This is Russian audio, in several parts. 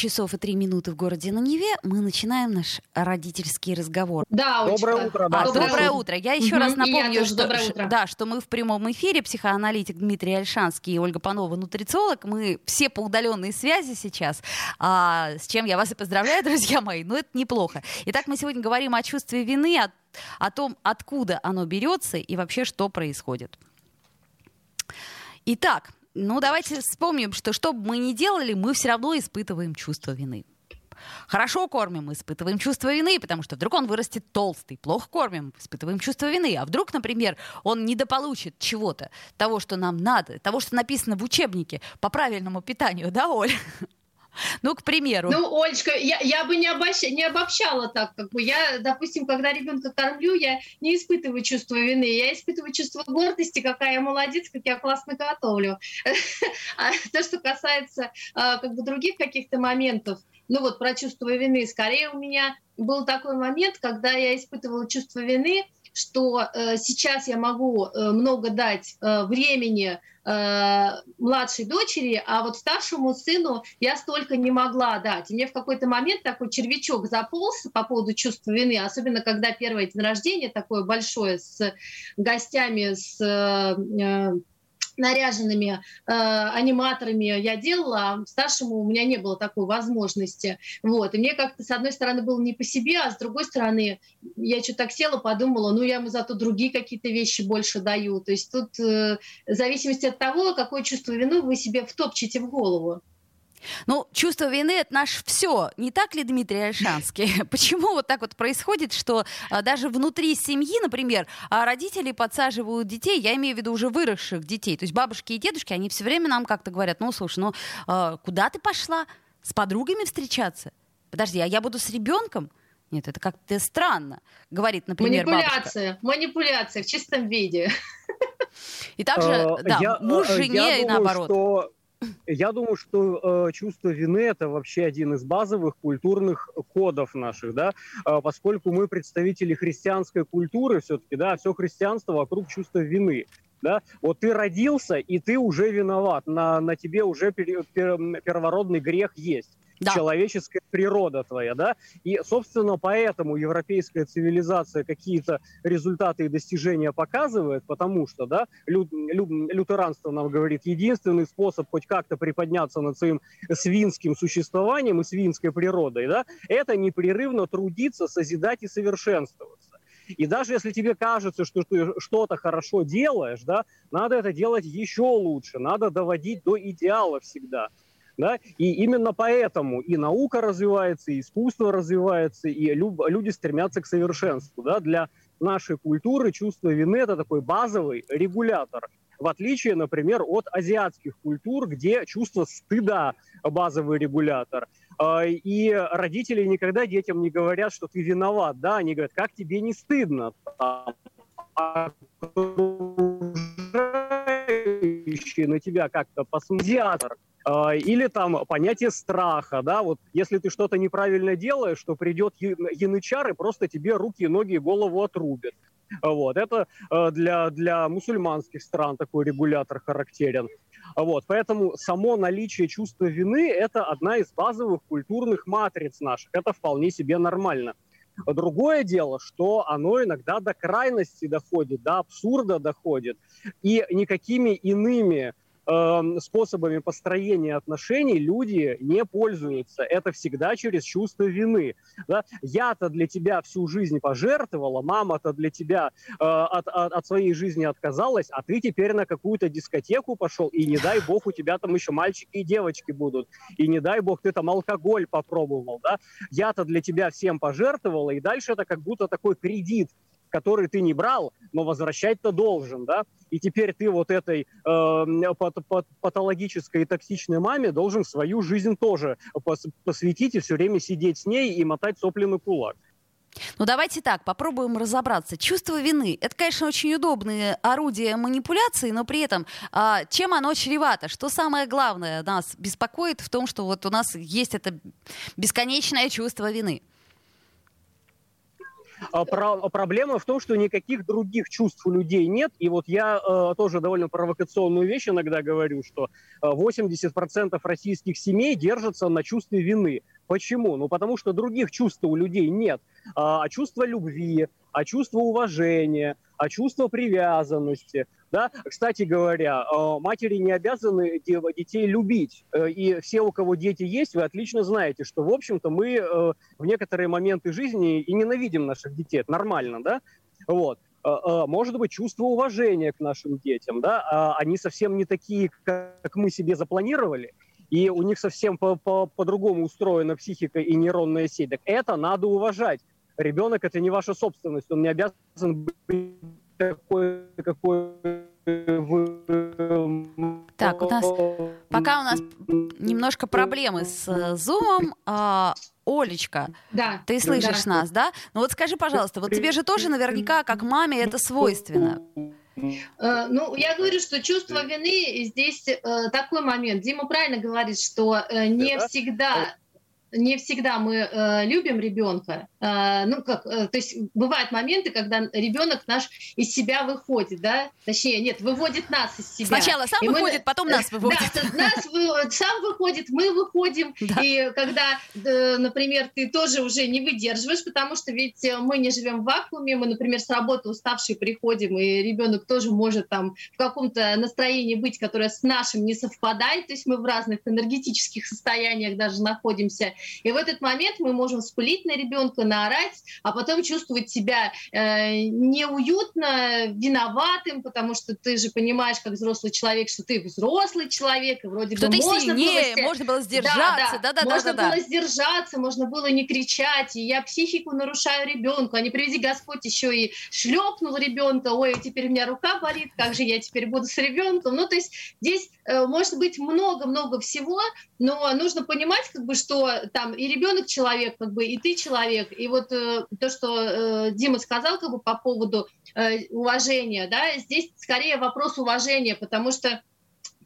часов и три минуты в городе на Неве мы начинаем наш родительский разговор. Да, Доброе утро. Да. А, доброе, доброе утро. Я еще угу. раз напомню, что, утро. да, что мы в прямом эфире, психоаналитик Дмитрий Альшанский и Ольга Панова, нутрициолог. Мы все по удаленной связи сейчас, а, с чем я вас и поздравляю, друзья мои. Но это неплохо. Итак, мы сегодня говорим о чувстве вины, о, о том, откуда оно берется и вообще что происходит. Итак, ну, давайте вспомним, что что бы мы ни делали, мы все равно испытываем чувство вины. Хорошо кормим, испытываем чувство вины, потому что вдруг он вырастет толстый. Плохо кормим, испытываем чувство вины. А вдруг, например, он недополучит чего-то, того, что нам надо, того, что написано в учебнике по правильному питанию, да, Оль? Ну, к примеру. Ну, Олечка, я, я бы не, обощ... не обобщала так. Как бы. Я, допустим, когда ребенка кормлю, я не испытываю чувство вины, я испытываю чувство гордости, какая я молодец, как я классно готовлю. А то, что касается а, как бы других каких-то моментов, ну вот про чувство вины, скорее у меня был такой момент, когда я испытывала чувство вины, что э, сейчас я могу э, много дать э, времени э, младшей дочери, а вот старшему сыну я столько не могла дать. И мне в какой-то момент такой червячок заполз по поводу чувства вины, особенно когда первое день рождения такое большое с гостями, с э, наряженными э, аниматорами я делала, а старшему у меня не было такой возможности. Вот. И мне как-то, с одной стороны, было не по себе, а с другой стороны, я что-то так села, подумала, ну, я ему зато другие какие-то вещи больше даю. То есть тут э, в зависимости от того, какое чувство вины вы себе втопчете в голову. Ну, чувство вины это наш все. Не так ли, Дмитрий Альшанский? Почему вот так вот происходит, что а, даже внутри семьи, например, а, родители подсаживают детей, я имею в виду уже выросших детей, то есть бабушки и дедушки, они все время нам как-то говорят, ну, слушай, ну, а, куда ты пошла? С подругами встречаться? Подожди, а я буду с ребенком? Нет, это как-то странно, говорит, например, Манипуляция, бабушка. манипуляция в чистом виде. И также, э, да, муж э, жене и наоборот. Я думаю, что э, чувство вины это вообще один из базовых культурных кодов наших, да, э, поскольку мы представители христианской культуры все-таки, да, все христианство вокруг чувства вины. Да? Вот ты родился, и ты уже виноват, на, на тебе уже пер, пер, первородный грех есть да. человеческая природа твоя, да, и, собственно, поэтому европейская цивилизация какие-то результаты и достижения показывает, потому что, да, лю, лю, лютеранство нам говорит, единственный способ хоть как-то приподняться над своим свинским существованием и свинской природой, да, это непрерывно трудиться, созидать и совершенствоваться. И даже если тебе кажется, что ты что-то хорошо делаешь, да, надо это делать еще лучше, надо доводить до идеала всегда. Да? И именно поэтому и наука развивается, и искусство развивается, и люди стремятся к совершенству. Да? Для нашей культуры чувство вины – это такой базовый регулятор. В отличие, например, от азиатских культур, где чувство стыда – базовый регулятор. А, и родители никогда детям не говорят, что ты виноват. Да? Они говорят, как тебе не стыдно? на тебя как-то посмотрят или там понятие страха, да, вот если ты что-то неправильно делаешь, то придет янычар и просто тебе руки, ноги и голову отрубит. Вот, это а, для, для мусульманских стран такой регулятор характерен. Вот, поэтому само наличие чувства вины – это одна из базовых культурных матриц наших. Это вполне себе нормально. Другое дело, что оно иногда до крайности доходит, до абсурда доходит. И никакими иными Эм, способами построения отношений люди не пользуются. Это всегда через чувство вины. Да? Я-то для тебя всю жизнь пожертвовала, мама-то для тебя э, от, от, от своей жизни отказалась, а ты теперь на какую-то дискотеку пошел, и не дай бог у тебя там еще мальчики и девочки будут, и не дай бог ты там алкоголь попробовал. Да? Я-то для тебя всем пожертвовала, и дальше это как будто такой кредит, который ты не брал, но возвращать-то должен, да? И теперь ты вот этой э, пат пат патологической и токсичной маме должен свою жизнь тоже пос посвятить и все время сидеть с ней и мотать сопли кулак. Ну давайте так, попробуем разобраться. Чувство вины — это, конечно, очень удобное орудие манипуляции, но при этом а, чем оно чревато? Что самое главное нас беспокоит в том, что вот у нас есть это бесконечное чувство вины? А, про, проблема в том, что никаких других чувств у людей нет. И вот я э, тоже довольно провокационную вещь иногда говорю, что 80% российских семей держатся на чувстве вины. Почему? Ну, потому что других чувств у людей нет. А, а чувство любви, а чувство уважения, а чувство привязанности. Да? Кстати говоря, а, матери не обязаны детей любить. Э, и все, у кого дети есть, вы отлично знаете, что, в общем-то, мы э, в некоторые моменты жизни и ненавидим наших детей. Это нормально, да? Вот а, может быть, чувство уважения к нашим детям, да, они совсем не такие, как мы себе запланировали, и у них совсем по-другому устроена психика и нейронная сеть. Так это надо уважать. Ребенок это не ваша собственность, он не обязан быть такой, какой вы... Так, у нас пока у нас немножко проблемы с э, зумом. А, Олечка, да, ты слышишь да. нас, да? Ну вот скажи, пожалуйста, вот тебе же тоже наверняка, как маме, это свойственно. Э, ну, я говорю, что чувство вины здесь э, такой момент. Дима правильно говорит, что э, не всегда не всегда мы э, любим ребенка. Э, ну, как, э, то есть бывают моменты, когда ребенок наш из себя выходит, да? Точнее, нет, выводит нас из себя. Сначала сам и выходит, мы, потом нас выводит. Да, нас вы, сам выходит, мы выходим. Да. И когда, э, например, ты тоже уже не выдерживаешь, потому что ведь мы не живем в вакууме, мы, например, с работы уставшие приходим, и ребенок тоже может там в каком-то настроении быть, которое с нашим не совпадает, то есть мы в разных энергетических состояниях даже находимся. И в этот момент мы можем спылить на ребенка, наорать, а потом чувствовать себя э, неуютно, виноватым, потому что ты же понимаешь, как взрослый человек, что ты взрослый человек, и вроде что бы ты можно сильнее, было... можно было сдержаться, да, да, да, можно да, было да. сдержаться, можно было не кричать, и я психику нарушаю ребенку, а не приведи Господь еще и шлепнул ребенка, ой, теперь у меня рука болит, как же я теперь буду с ребенком, ну то есть здесь э, может быть много-много всего, но нужно понимать, как бы, что там и ребенок человек, как бы, и ты человек. И вот э, то, что э, Дима сказал, как бы, по поводу э, уважения, да, здесь скорее вопрос уважения, потому что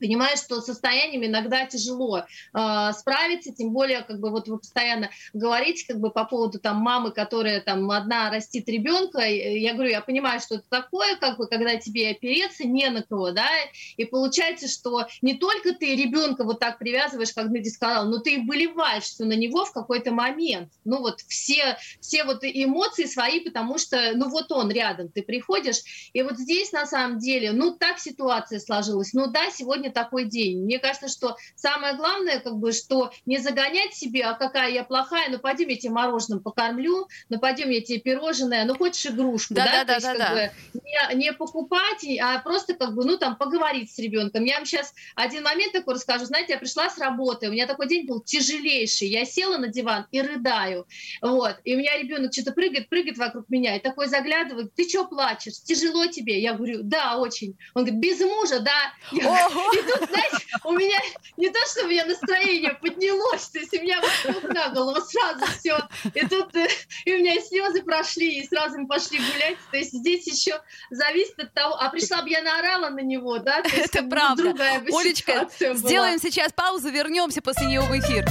понимаешь, что состоянием иногда тяжело э, справиться, тем более, как бы вот вы постоянно говорите, как бы по поводу там мамы, которая там одна растит ребенка, я говорю, я понимаю, что это такое, как бы, когда тебе опереться не на кого, да, и получается, что не только ты ребенка вот так привязываешь, как Дмитрий сказал, но ты и болеваешь что на него в какой-то момент, ну вот все, все вот эмоции свои, потому что, ну вот он рядом, ты приходишь, и вот здесь на самом деле, ну так ситуация сложилась, ну да, сегодня такой день. Мне кажется, что самое главное, как бы, что не загонять себе, а какая я плохая, ну пойдем я тебе мороженым покормлю, ну пойдем я тебе пирожное, ну хочешь игрушку, да, да, да, да, да, да. Не, не покупать, а просто как бы, ну там поговорить с ребенком. Я вам сейчас один момент такой расскажу. Знаете, я пришла с работы, у меня такой день был тяжелейший. Я села на диван и рыдаю, вот, и у меня ребенок что-то прыгает, прыгает вокруг меня, и такой заглядывает, ты что плачешь, тяжело тебе? Я говорю, да, очень. Он говорит, без мужа, да. Я, и тут, знаете, у меня не то, что у меня настроение поднялось, то есть у меня вокруг на голову сразу все. И тут э, и у меня слезы прошли, и сразу мы пошли гулять. То есть здесь еще зависит от того, а пришла бы я наорала на него, да? То есть, Это правда. Олечка, сделаем сейчас паузу, вернемся после нее в эфир.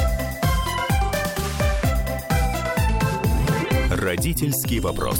Родительский вопрос.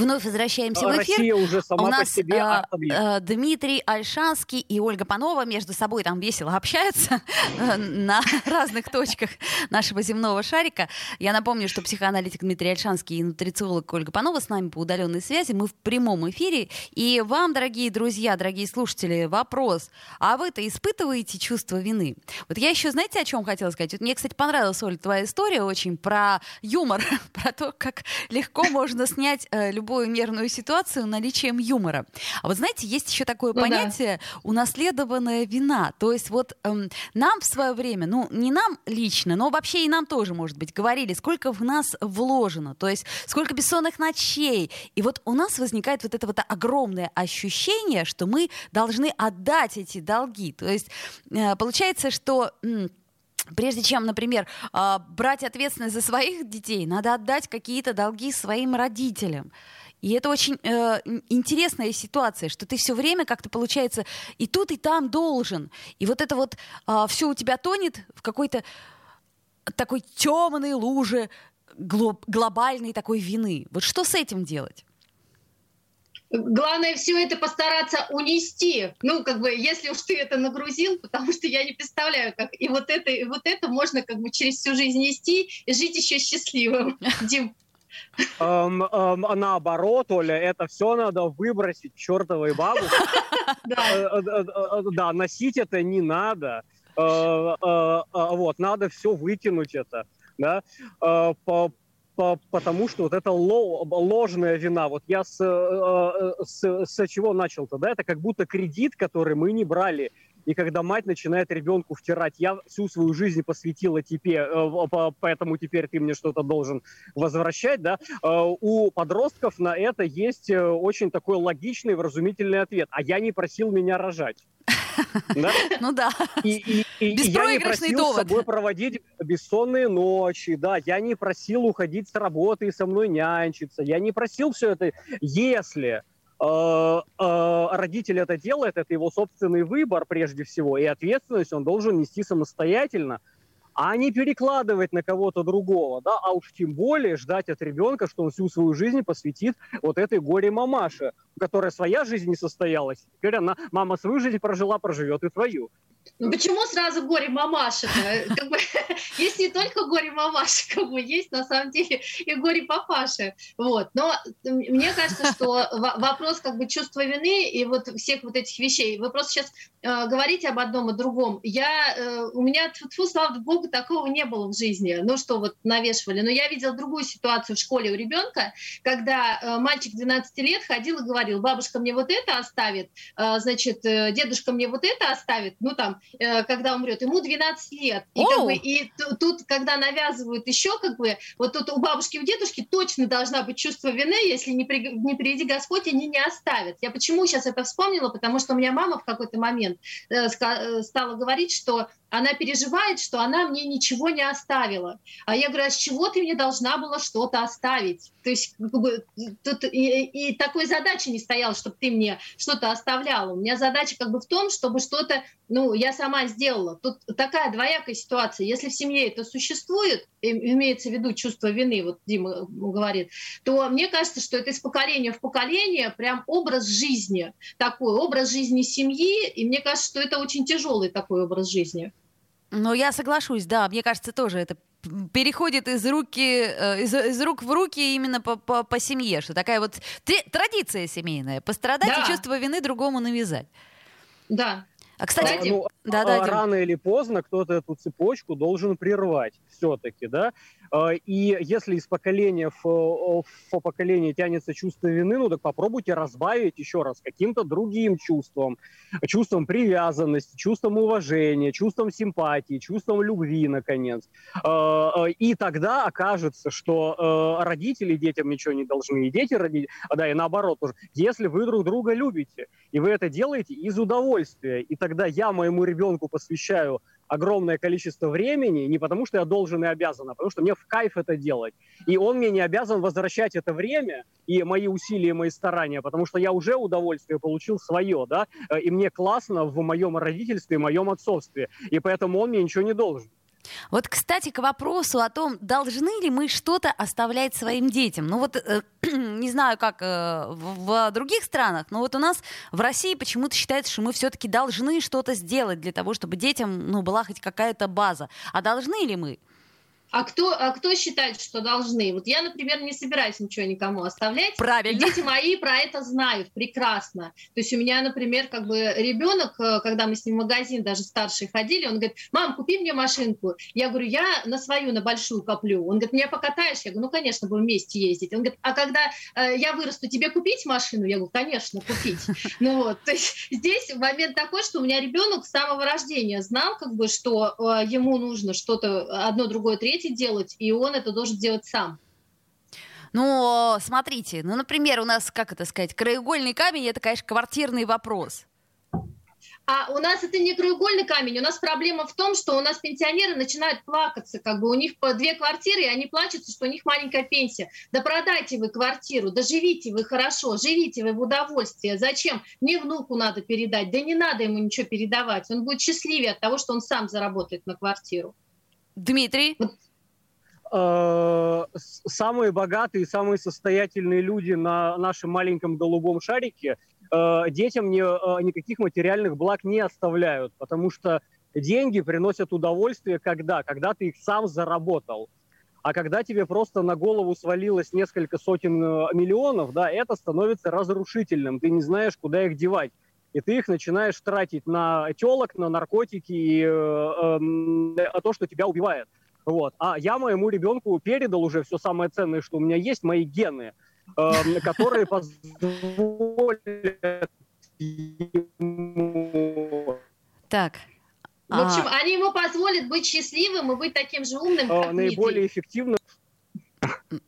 Вновь возвращаемся в эфир. Россия уже сама У нас по себе э, э, Дмитрий Альшанский и Ольга Панова между собой там весело общаются э, на разных точках нашего земного шарика. Я напомню, что психоаналитик Дмитрий Альшанский и нутрициолог Ольга Панова с нами по удаленной связи. Мы в прямом эфире. И вам, дорогие друзья, дорогие слушатели, вопрос. А вы-то испытываете чувство вины? Вот я еще, знаете, о чем хотела сказать? Вот мне, кстати, понравилась, Оль, твоя история очень про юмор, про то, как легко можно снять любую любую нервную ситуацию наличием юмора. А вот знаете, есть еще такое ну, понятие да. унаследованная вина. То есть вот эм, нам в свое время, ну не нам лично, но вообще и нам тоже, может быть, говорили, сколько в нас вложено, то есть сколько бессонных ночей. И вот у нас возникает вот это вот огромное ощущение, что мы должны отдать эти долги. То есть э, получается, что... М- Прежде чем, например, а, брать ответственность за своих детей, надо отдать какие-то долги своим родителям. И это очень э, интересная ситуация, что ты все время как-то получается и тут, и там должен. И вот это вот э, а, все у тебя тонет в какой-то такой темной луже глоб- глобальной такой вины. Вот что с этим делать? Главное все это постараться унести. Ну, как бы, если уж ты это нагрузил, потому что я не представляю, как и вот это, и вот это можно как бы через всю жизнь нести и жить еще счастливым. Дим. Um, um, наоборот, Оля, это все надо выбросить чертовой бабушке. Да, носить это не надо. Вот, надо все выкинуть это. Да? по, потому что вот это ложная вина. Вот я с, э, э, с, с чего начал-то, да? Это как будто кредит, который мы не брали. И когда мать начинает ребенку втирать, я всю свою жизнь посвятила тебе, э, поэтому теперь ты мне что-то должен возвращать, да, у подростков на это есть очень такой логичный, вразумительный ответ. А я не просил меня рожать. Да? Ну да. И, и, и я не просил довод. с собой проводить бессонные ночи, да, я не просил уходить с работы и со мной нянчиться, я не просил все это. Если э, э, родитель это делает, это его собственный выбор прежде всего, и ответственность он должен нести самостоятельно, а не перекладывать на кого-то другого, да, а уж тем более ждать от ребенка, что он всю свою жизнь посвятит вот этой горе-мамаше, у которой своя жизнь не состоялась. Теперь она, мама свою жизнь прожила, проживет и твою. Ну почему сразу горе мамаша? Как бы, есть не только горе мамаша, как бы есть на самом деле и горе папаши. Вот. Но мне кажется, что вопрос как бы чувства вины и вот всех вот этих вещей. Вы просто сейчас э, говорите об одном и другом. Я, э, у меня, тьфу, слава богу, такого не было в жизни. Ну что вот навешивали. Но я видела другую ситуацию в школе у ребенка, когда э, мальчик 12 лет ходил и говорил, бабушка мне вот это оставит, э, значит, э, дедушка мне вот это оставит. Ну там э, когда умрет, ему 12 лет. И, как бы, и тут, когда навязывают еще, как бы, вот тут у бабушки, у дедушки точно должна быть чувство вины, если не, при, не приди Господь, они не оставят. Я почему сейчас это вспомнила? Потому что у меня мама в какой-то момент э стала говорить, что она переживает, что она мне ничего не оставила. А я говорю, а с чего ты мне должна была что-то оставить? То есть тут и, и такой задачи не стояла, чтобы ты мне что-то оставляла. У меня задача как бы в том, чтобы что-то, ну, я сама сделала. Тут такая двоякая ситуация. Если в семье это существует, имеется в виду чувство вины, вот Дима говорит, то мне кажется, что это из поколения в поколение прям образ жизни такой, образ жизни семьи, и мне кажется, что это очень тяжелый такой образ жизни. Ну, я соглашусь, да, мне кажется, тоже это переходит из руки э, из, из рук в руки именно по, по, по семье, что такая вот традиция семейная, пострадать да. и чувство вины другому навязать. Да. А кстати, ну, да, да, рано или поздно кто-то эту цепочку должен прервать все-таки, да. А, и если из поколения в, в поколение тянется чувство вины, ну так попробуйте разбавить еще раз каким-то другим чувством. Чувством привязанности, чувством уважения, чувством симпатии, чувством любви, наконец. А, а, и тогда окажется, что родители детям ничего не должны, и дети родители, да, и наоборот тоже. Если вы друг друга любите, и вы это делаете из удовольствия, и тогда я моему ребенку посвящаю огромное количество времени не потому, что я должен и обязан, а потому что мне в кайф это делать. И он мне не обязан возвращать это время и мои усилия, мои старания, потому что я уже удовольствие получил свое, да, и мне классно в моем родительстве, в моем отцовстве, и поэтому он мне ничего не должен. Вот, кстати, к вопросу о том, должны ли мы что-то оставлять своим детям. Ну вот, э, не знаю, как э, в, в других странах, но вот у нас в России почему-то считается, что мы все-таки должны что-то сделать для того, чтобы детям ну, была хоть какая-то база. А должны ли мы? А кто, а кто считает, что должны? Вот я, например, не собираюсь ничего никому оставлять. Правильно. Дети мои про это знают прекрасно. То есть у меня, например, как бы ребенок, э, когда мы с ним в магазин даже старший ходили, он говорит, мам, купи мне машинку. Я говорю, я на свою, на большую коплю. Он говорит, меня покатаешь? Я говорю, ну, конечно, будем вместе ездить. Он говорит, а когда э, я вырасту, тебе купить машину? Я говорю, конечно, купить. Ну вот, то есть здесь момент такой, что у меня ребенок с самого рождения знал, как бы, что э, ему нужно что-то одно, другое, третье, хотите делать, и он это должен делать сам. Ну, смотрите, ну, например, у нас, как это сказать, краеугольный камень, это, конечно, квартирный вопрос. А у нас это не краеугольный камень, у нас проблема в том, что у нас пенсионеры начинают плакаться, как бы у них по две квартиры, и они плачутся, что у них маленькая пенсия. Да продайте вы квартиру, да живите вы хорошо, живите вы в удовольствие. Зачем? Мне внуку надо передать. Да не надо ему ничего передавать. Он будет счастливее от того, что он сам заработает на квартиру. Дмитрий? Э, самые богатые, самые состоятельные люди на нашем маленьком голубом шарике э, детям не, э, никаких материальных благ не оставляют, потому что деньги приносят удовольствие когда? Когда ты их сам заработал. А когда тебе просто на голову свалилось несколько сотен миллионов, да, это становится разрушительным. Ты не знаешь, куда их девать. И ты их начинаешь тратить на телок, на наркотики и э, э, то, что тебя убивает. Вот. А я моему ребенку передал уже все самое ценное, что у меня есть, мои гены, э, которые позволят ему... Так, в общем, а... они ему позволят быть счастливым и быть таким же умным, как Наиболее эффективным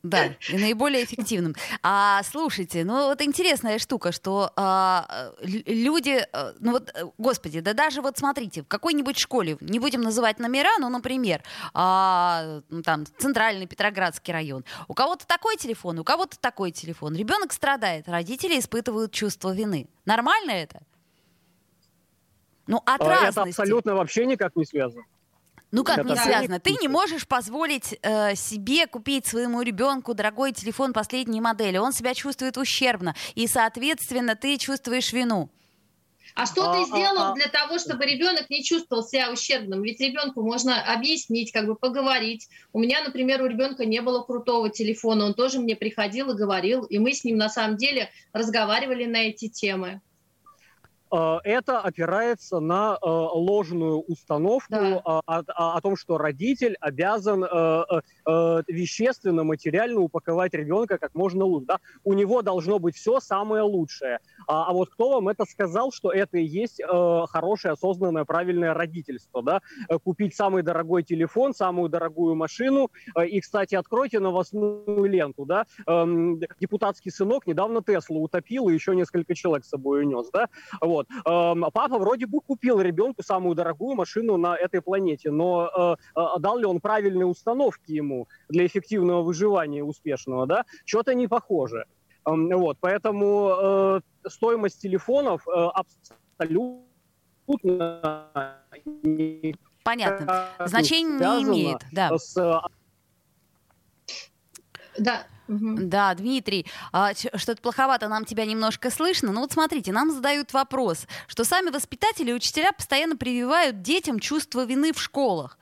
да, и наиболее эффективным. А слушайте, ну вот интересная штука, что а, люди, э, ну вот, э, господи, да даже вот смотрите, в какой-нибудь школе, не будем называть номера, ну, например, а, ну, там, центральный Петроградский район, у кого-то такой телефон, у кого-то такой телефон, ребенок страдает, родители испытывают чувство вины. Нормально это? Ну, от а, разности. Это абсолютно вообще никак не связано. Ну как не связано? Ты не можешь позволить э, себе купить своему ребенку дорогой телефон последней модели. Он себя чувствует ущербно, и, соответственно, ты чувствуешь вину. А что а, ты сделал а, а. для того, чтобы ребенок не чувствовал себя ущербным? Ведь ребенку можно объяснить, как бы поговорить. У меня, например, у ребенка не было крутого телефона, он тоже мне приходил и говорил, и мы с ним на самом деле разговаривали на эти темы. Э, это опирается на э, ложную установку да. о, о, о том, что родитель обязан э, вещественно, материально упаковать ребенка как можно лучше. Да? У него должно быть все самое лучшее. А, а вот кто вам это сказал, что это и есть хорошее, осознанное, правильное родительство? Да? Купить самый дорогой телефон, самую дорогую машину. И, кстати, откройте новостную ленту. Да? Эм, депутатский сынок недавно Теслу утопил и еще несколько человек с собой унес. Да? Вот. Вот. Эм, папа вроде бы купил ребенку самую дорогую машину на этой планете, но э, э, дал ли он правильные установки ему для эффективного выживания успешного, да? Что-то не похоже. Эм, вот, поэтому э, стоимость телефонов абсолютно Понятно. Значение не имеет, да. С... Да, да, Дмитрий, а, что-то плоховато нам тебя немножко слышно. Ну вот смотрите, нам задают вопрос, что сами воспитатели и учителя постоянно прививают детям чувство вины в школах.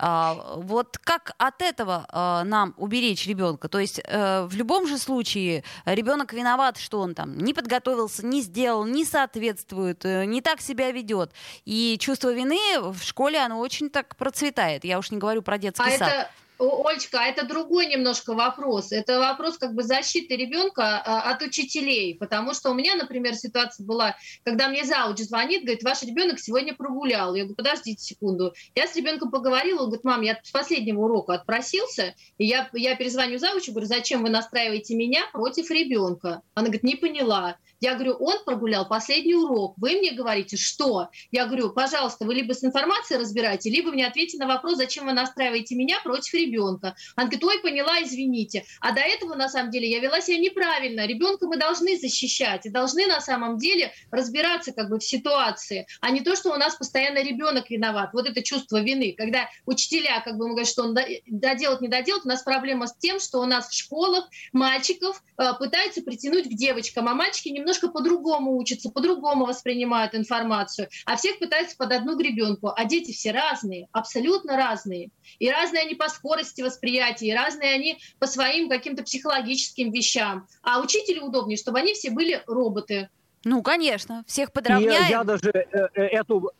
А, вот как от этого а, нам уберечь ребенка? То есть а, в любом же случае ребенок виноват, что он там не подготовился, не сделал, не соответствует, э, не так себя ведет. И чувство вины в школе оно очень так процветает. Я уж не говорю про детский а сад. Это Олечка, это другой немножко вопрос. Это вопрос как бы защиты ребенка а, от учителей, потому что у меня, например, ситуация была, когда мне зауч звонит, говорит, ваш ребенок сегодня прогулял. Я говорю, подождите секунду. Я с ребенком поговорила, он говорит, мам, я с последнего урока отпросился, и я, я перезвоню заучу, говорю, зачем вы настраиваете меня против ребенка? Она говорит, не поняла. Я говорю, он прогулял последний урок. Вы мне говорите, что? Я говорю, пожалуйста, вы либо с информацией разбираете, либо мне ответьте на вопрос, зачем вы настраиваете меня против ребенка. Она говорит, ой, поняла, извините. А до этого, на самом деле, я вела себя неправильно. Ребенка мы должны защищать и должны, на самом деле, разбираться как бы в ситуации, а не то, что у нас постоянно ребенок виноват. Вот это чувство вины. Когда учителя как бы говорят, что он доделать, не доделать, у нас проблема с тем, что у нас в школах мальчиков э, пытаются притянуть к девочкам, а мальчики немного немножко по-другому учатся, по-другому воспринимают информацию, а всех пытаются под одну гребенку. А дети все разные, абсолютно разные. И разные они по скорости восприятия, и разные они по своим каким-то психологическим вещам. А учителю удобнее, чтобы они все были роботы. Ну, конечно, всех подравняем. И я даже э, э, эту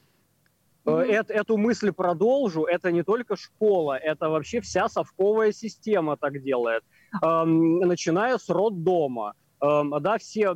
Mm-hmm. Эту, эту мысль продолжу. Это не только школа, это вообще вся совковая система так делает. Эм, начиная с роддома. Эм, да, все,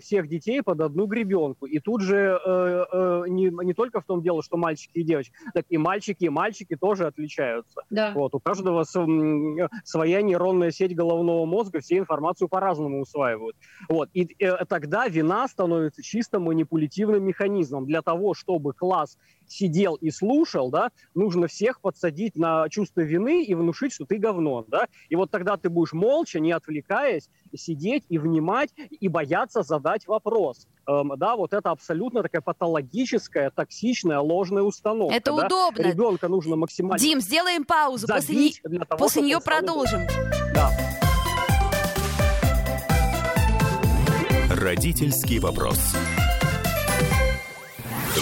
всех детей под одну гребенку. И тут же э, э, не, не только в том дело, что мальчики и девочки, так и мальчики и мальчики тоже отличаются. Да. Вот, у каждого своя нейронная сеть головного мозга, все информацию по-разному усваивают. Вот, и э, тогда вина становится чисто манипулятивным механизмом для того, чтобы класс сидел и слушал, да, нужно всех подсадить на чувство вины и внушить, что ты говно, да, и вот тогда ты будешь молча, не отвлекаясь, сидеть и внимать и бояться задать вопрос. Эм, да, вот это абсолютно такая патологическая, токсичная, ложная установка. Это да? удобно. Ребенка нужно максимально... Дим, сделаем паузу, после, не... того, после нее продолжим. Да. Родительский вопрос.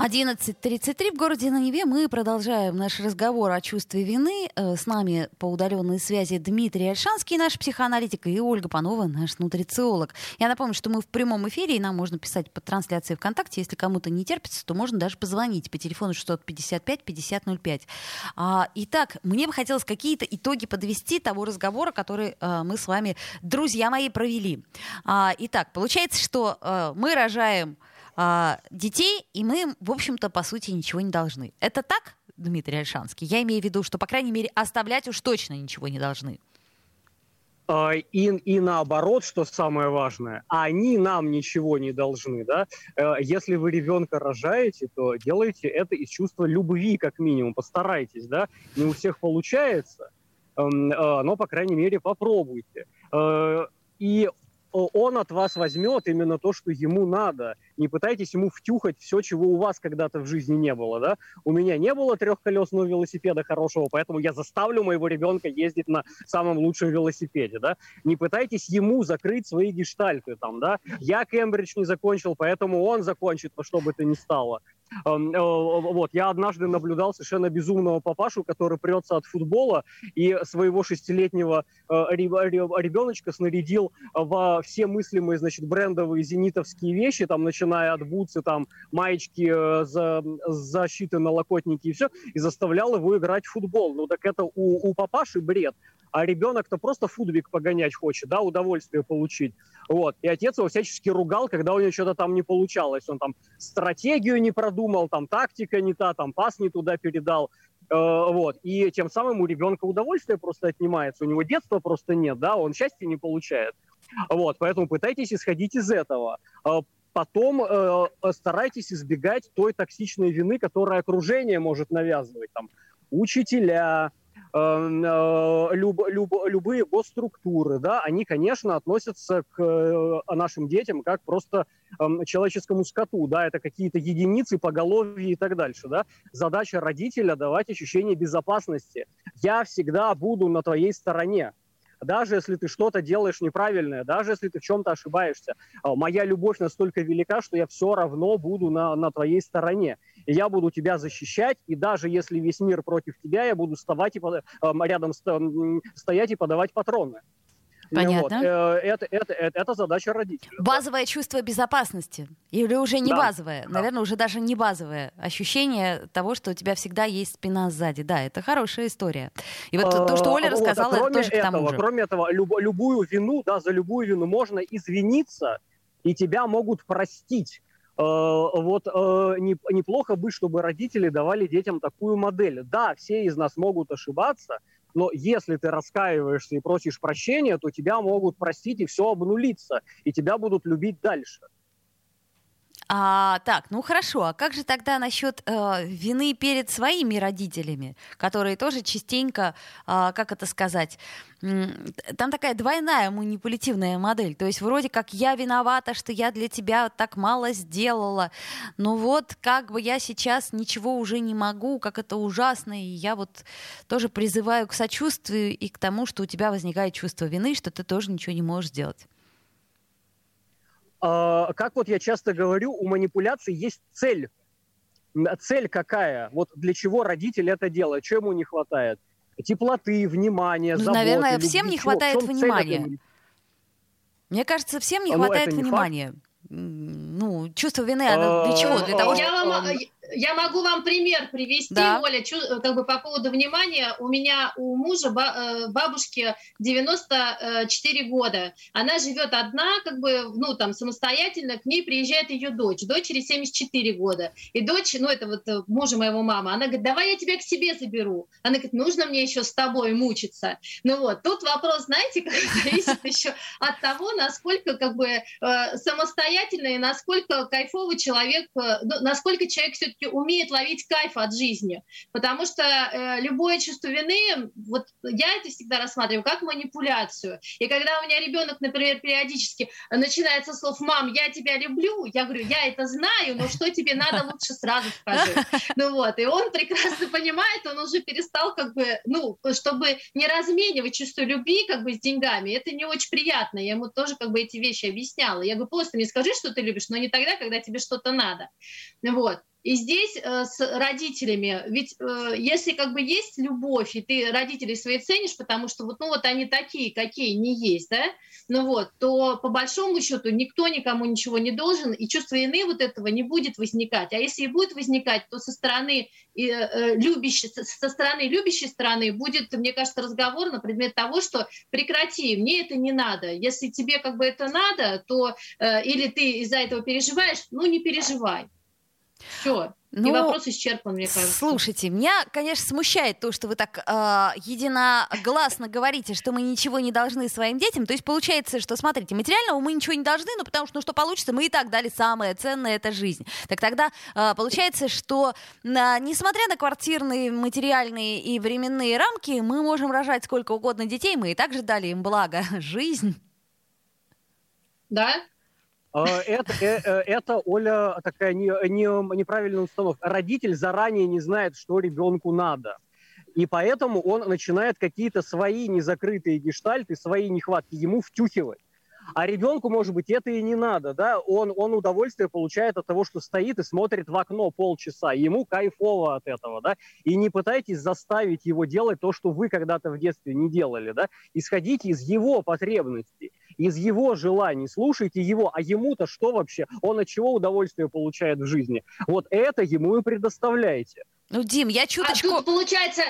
11.33 в городе на Неве. Мы продолжаем наш разговор о чувстве вины. Э, с нами по удаленной связи Дмитрий Альшанский, наш психоаналитик, и Ольга Панова, наш нутрициолог. Я напомню, что мы в прямом эфире, и нам можно писать по трансляции ВКонтакте. Если кому-то не терпится, то можно даже позвонить по телефону 655-5005. А, итак, мне бы хотелось какие-то итоги подвести того разговора, который а, мы с вами, друзья мои, провели. А, итак, получается, что а, мы рожаем а, детей, и мы, в общем-то, по сути, ничего не должны. Это так, Дмитрий Альшанский? Я имею в виду, что, по крайней мере, оставлять уж точно ничего не должны. А, и, и наоборот, что самое важное, они нам ничего не должны, да. Э, если вы ребенка рожаете, то делайте это из чувства любви, как минимум, постарайтесь, да. Не у всех получается, эм, э, но, по крайней мере, попробуйте. Э, и он от вас возьмет именно то, что ему надо. Не пытайтесь ему втюхать все, чего у вас когда-то в жизни не было. Да? У меня не было трехколесного велосипеда хорошего, поэтому я заставлю моего ребенка ездить на самом лучшем велосипеде. Да? Не пытайтесь ему закрыть свои гештальты. Там, да? Я Кембридж не закончил, поэтому он закончит во что бы то ни стало. Эм, э, вот, я однажды наблюдал совершенно безумного папашу, который прется от футбола и своего шестилетнего э, ребеночка снарядил во все мыслимые, значит, брендовые зенитовские вещи, там, начиная от бутсы, там, маечки, э, за, защиты, налокотники и все, и заставлял его играть в футбол. Ну, так это у, у папаши бред а ребенок-то просто футбик погонять хочет, да, удовольствие получить. Вот. И отец его всячески ругал, когда у него что-то там не получалось. Он там стратегию не продумал, там тактика не та, там пас не туда передал. Э, вот. И тем самым у ребенка удовольствие просто отнимается. У него детства просто нет, да, он счастья не получает. Вот. Поэтому пытайтесь исходить из этого. Э, потом э, старайтесь избегать той токсичной вины, которую окружение может навязывать. Там, учителя, Эм, э, люб, люб, любые госструктуры, да, они, конечно, относятся к э, нашим детям как просто эм, человеческому скоту, да, это какие-то единицы, поголовья и так дальше, да. Задача родителя давать ощущение безопасности. Я всегда буду на твоей стороне, даже если ты что-то делаешь неправильное, даже если ты в чем-то ошибаешься. А, моя любовь настолько велика, что я все равно буду на, на твоей стороне. Я буду тебя защищать, и даже если весь мир против тебя, я буду вставать и, рядом стоять и подавать патроны. Понятно. Вот. Э, это, это, это, это задача родителей. Базовое чувство безопасности. Или уже не да. базовое. Да. Наверное, уже даже не базовое. Ощущение того, что у тебя всегда есть спина сзади. Да, это хорошая история. И вот то, что Оля рассказала, вот, а это тоже этого, к тому же. Кроме этого, люб, любую вину, да, за любую вину можно извиниться, и тебя могут простить. Э, вот э, неплохо бы, чтобы родители давали детям такую модель. Да, все из нас могут ошибаться, но если ты раскаиваешься и просишь прощения, то тебя могут простить и все обнулиться, и тебя будут любить дальше. А, так, ну хорошо, а как же тогда насчет э, вины перед своими родителями, которые тоже частенько, э, как это сказать, там такая двойная манипулятивная модель. То есть вроде как я виновата, что я для тебя так мало сделала, но вот как бы я сейчас ничего уже не могу, как это ужасно, и я вот тоже призываю к сочувствию и к тому, что у тебя возникает чувство вины, что ты тоже ничего не можешь сделать. А, как вот я часто говорю, у манипуляции есть цель. Цель какая? Вот для чего родитель это делает? Чего ему не хватает? Теплоты, внимания, ну, заботы. Наверное, всем не хватает внимания. Мне кажется, всем не ну, хватает внимания. Ну, чувство вины, оно для чего? Для того, чтобы... Я могу вам пример привести, да. Оля, чу, как бы по поводу внимания. У меня у мужа э, бабушке 94 года. Она живет одна, как бы, ну, там, самостоятельно. К ней приезжает ее дочь. Дочери 74 года. И дочь, ну, это вот э, мужа моего мамы, она говорит, давай я тебя к себе заберу. Она говорит, нужно мне еще с тобой мучиться. Ну вот, тут вопрос, знаете, как зависит еще от того, насколько, как бы, э, самостоятельный, насколько кайфовый человек, ну, насколько человек все-таки все-таки умеет ловить кайф от жизни. Потому что э, любое чувство вины, вот я это всегда рассматриваю как манипуляцию. И когда у меня ребенок, например, периодически начинается слов «мам, я тебя люблю», я говорю, я это знаю, но что тебе надо, лучше сразу скажи. Ну вот, и он прекрасно понимает, он уже перестал как бы, ну, чтобы не разменивать чувство любви как бы с деньгами, это не очень приятно. Я ему тоже как бы эти вещи объясняла. Я говорю, просто мне скажи, что ты любишь, но не тогда, когда тебе что-то надо. Вот. И здесь э, с родителями, ведь э, если как бы есть любовь, и ты родителей свои ценишь, потому что вот, ну вот они такие, какие не есть, да, ну вот, то по большому счету никто никому ничего не должен, и чувство вины вот этого не будет возникать. А если и будет возникать, то со стороны э, э любящей, со стороны любящей стороны будет, мне кажется, разговор на предмет того, что прекрати, мне это не надо. Если тебе как бы это надо, то э, или ты из-за этого переживаешь, ну не переживай. Все. Ну, и вопрос исчерпан, мне кажется. Слушайте, меня, конечно, смущает то, что вы так э, единогласно говорите, что мы ничего не должны своим детям. То есть получается, что, смотрите, материального мы ничего не должны, ну потому что, ну что получится, мы и так дали самое ценное, это жизнь. Так тогда э, получается, что э, несмотря на квартирные, материальные и временные рамки, мы можем рожать сколько угодно детей, мы и также дали им благо, жизнь. Да, это, э, э, это, Оля, такая не, не, неправильная установка. Родитель заранее не знает, что ребенку надо. И поэтому он начинает какие-то свои незакрытые гештальты, свои нехватки ему втюхивать. А ребенку, может быть, это и не надо, да, он, он удовольствие получает от того, что стоит и смотрит в окно полчаса, ему кайфово от этого, да, и не пытайтесь заставить его делать то, что вы когда-то в детстве не делали, да, исходите из его потребностей, из его желаний, слушайте его, а ему-то что вообще, он от чего удовольствие получает в жизни, вот это ему и предоставляете. Ну, Дим, я чуточку... А тут получается,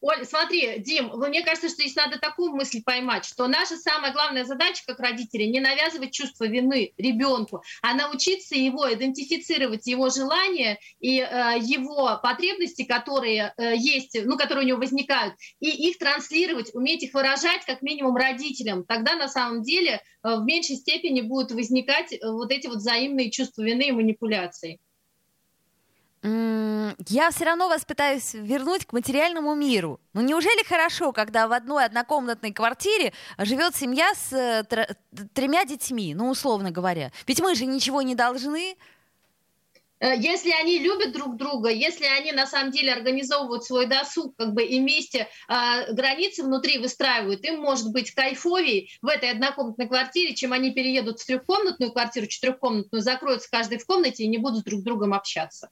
Оль, смотри, Дим, мне кажется, что здесь надо такую мысль поймать, что наша самая главная задача как родителей не навязывать чувство вины ребенку, а научиться его идентифицировать, его желания и э, его потребности, которые э, есть, ну, которые у него возникают, и их транслировать, уметь их выражать как минимум родителям. Тогда на самом деле э, в меньшей степени будут возникать э, вот эти вот взаимные чувства вины и манипуляции я все равно вас пытаюсь вернуть к материальному миру. Ну неужели хорошо, когда в одной однокомнатной квартире живет семья с э, тремя детьми, ну условно говоря? Ведь мы же ничего не должны. Э, если они любят друг друга, если они на самом деле организовывают свой досуг, как бы и вместе э, границы внутри выстраивают, им может быть кайфовей в этой однокомнатной квартире, чем они переедут в трехкомнатную квартиру, четырехкомнатную, закроются каждый в комнате и не будут друг с другом общаться.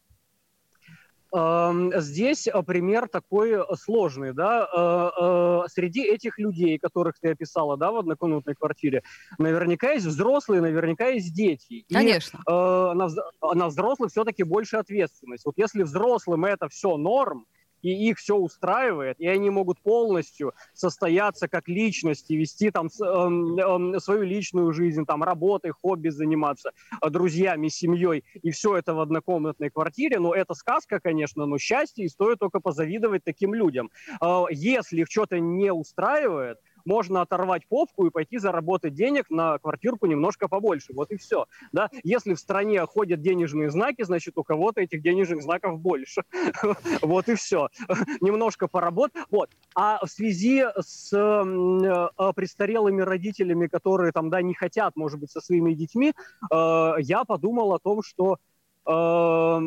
Здесь э, пример такой э, сложный, да, э, среди этих людей, которых ты описала, да, в однокомнатной квартире, наверняка есть взрослые, наверняка есть дети. Конечно. И на, на взрослых все-таки больше ответственность. Вот если взрослым это все норм, и их все устраивает, и они могут полностью состояться как личности, вести там э, э, свою личную жизнь, там работой, хобби заниматься, э, друзьями, семьей, и все это в однокомнатной квартире, ну это сказка, конечно, но счастье, и стоит только позавидовать таким людям. Э, если их что-то не устраивает, можно оторвать попку и пойти заработать денег на квартирку немножко побольше. Вот и все. Да? Если в стране ходят денежные знаки, значит, у кого-то этих денежных знаков больше. Вот и все. Немножко поработать. Вот. А в связи с э, престарелыми родителями, которые там, да, не хотят, может быть, со своими детьми, э, я подумал о том, что э,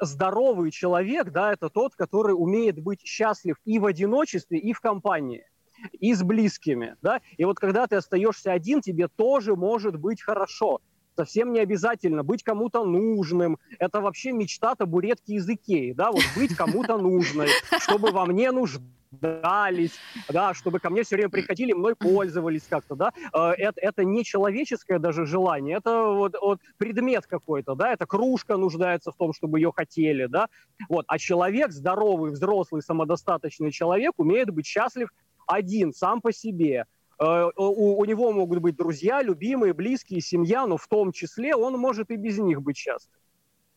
здоровый человек, да, это тот, который умеет быть счастлив и в одиночестве, и в компании и с близкими, да, и вот когда ты остаешься один, тебе тоже может быть хорошо, совсем не обязательно быть кому-то нужным. Это вообще мечта табуретки из Икеи, да, вот быть кому-то нужной, чтобы во мне нуждались, да, чтобы ко мне все время приходили, мной пользовались как-то, да. Э, это, это не человеческое даже желание, это вот, вот предмет какой-то, да, это кружка нуждается в том, чтобы ее хотели, да. Вот, а человек, здоровый, взрослый, самодостаточный человек умеет быть счастлив один, сам по себе. Э, у, у него могут быть друзья, любимые, близкие, семья, но в том числе он может и без них быть счастлив.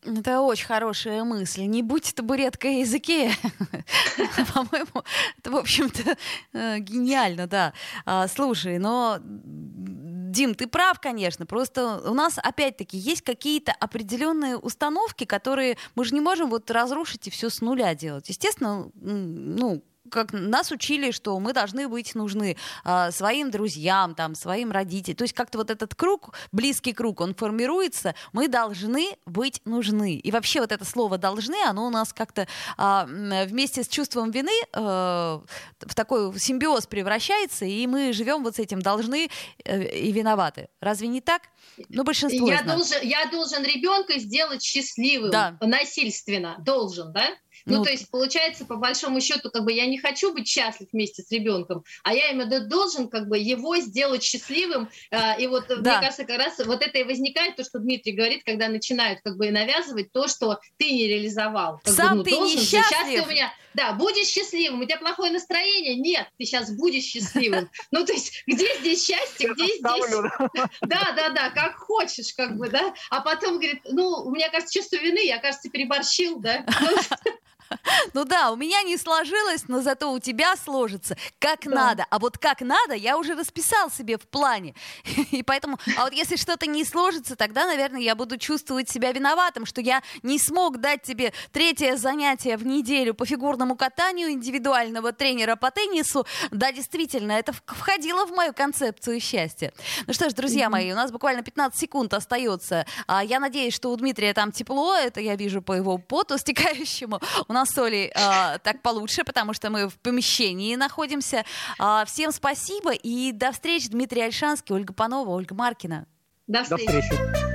Это очень хорошая мысль. Не будь табуреткой языке. По-моему, это, в общем-то, э, гениально, да. А, слушай, но Дим, ты прав, конечно. Просто у нас, опять-таки, есть какие-то определенные установки, которые мы же не можем вот разрушить и все с нуля делать. Естественно, ну, как нас учили, что мы должны быть нужны э, своим друзьям, там, своим родителям. То есть как-то вот этот круг, близкий круг, он формируется, мы должны быть нужны. И вообще вот это слово «должны», оно у нас как-то э, вместе с чувством вины э, в такой симбиоз превращается, и мы живем вот с этим «должны» э, и «виноваты». Разве не так? Ну, большинство я должен, я должен ребенка сделать счастливым да. насильственно. Должен, да? Ну, ну, то есть, получается, по большому счету, как бы я не хочу быть счастлив вместе с ребенком, а я именно должен как бы его сделать счастливым. Э, и вот, да. мне кажется, как раз вот это и возникает, то, что Дмитрий говорит, когда начинают как бы навязывать то, что ты не реализовал. Как Сам бы, ну, ты должен, несчастлив. Сейчас ты у меня, да, будешь счастливым, у тебя плохое настроение? Нет, ты сейчас будешь счастливым. Ну, то есть, где здесь счастье, где здесь... Да, да, да, как хочешь, как бы, да. А потом говорит, ну, у меня, кажется, чувство вины, я, кажется, переборщил, да. Ну да, у меня не сложилось, но зато у тебя сложится как да. надо. А вот как надо, я уже расписал себе в плане. И поэтому, а вот если что-то не сложится, тогда, наверное, я буду чувствовать себя виноватым, что я не смог дать тебе третье занятие в неделю по фигурному катанию индивидуального тренера по теннису. Да, действительно, это входило в мою концепцию счастья. Ну что ж, друзья мои, у нас буквально 15 секунд остается. А, я надеюсь, что у Дмитрия там тепло, это я вижу по его поту стекающему. У нас с Олей э, так получше, потому что мы в помещении находимся. Э, всем спасибо и до встречи. Дмитрий Альшанский, Ольга Панова, Ольга Маркина. До встречи. До встречи.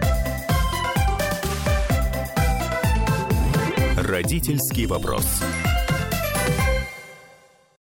Родительский вопрос.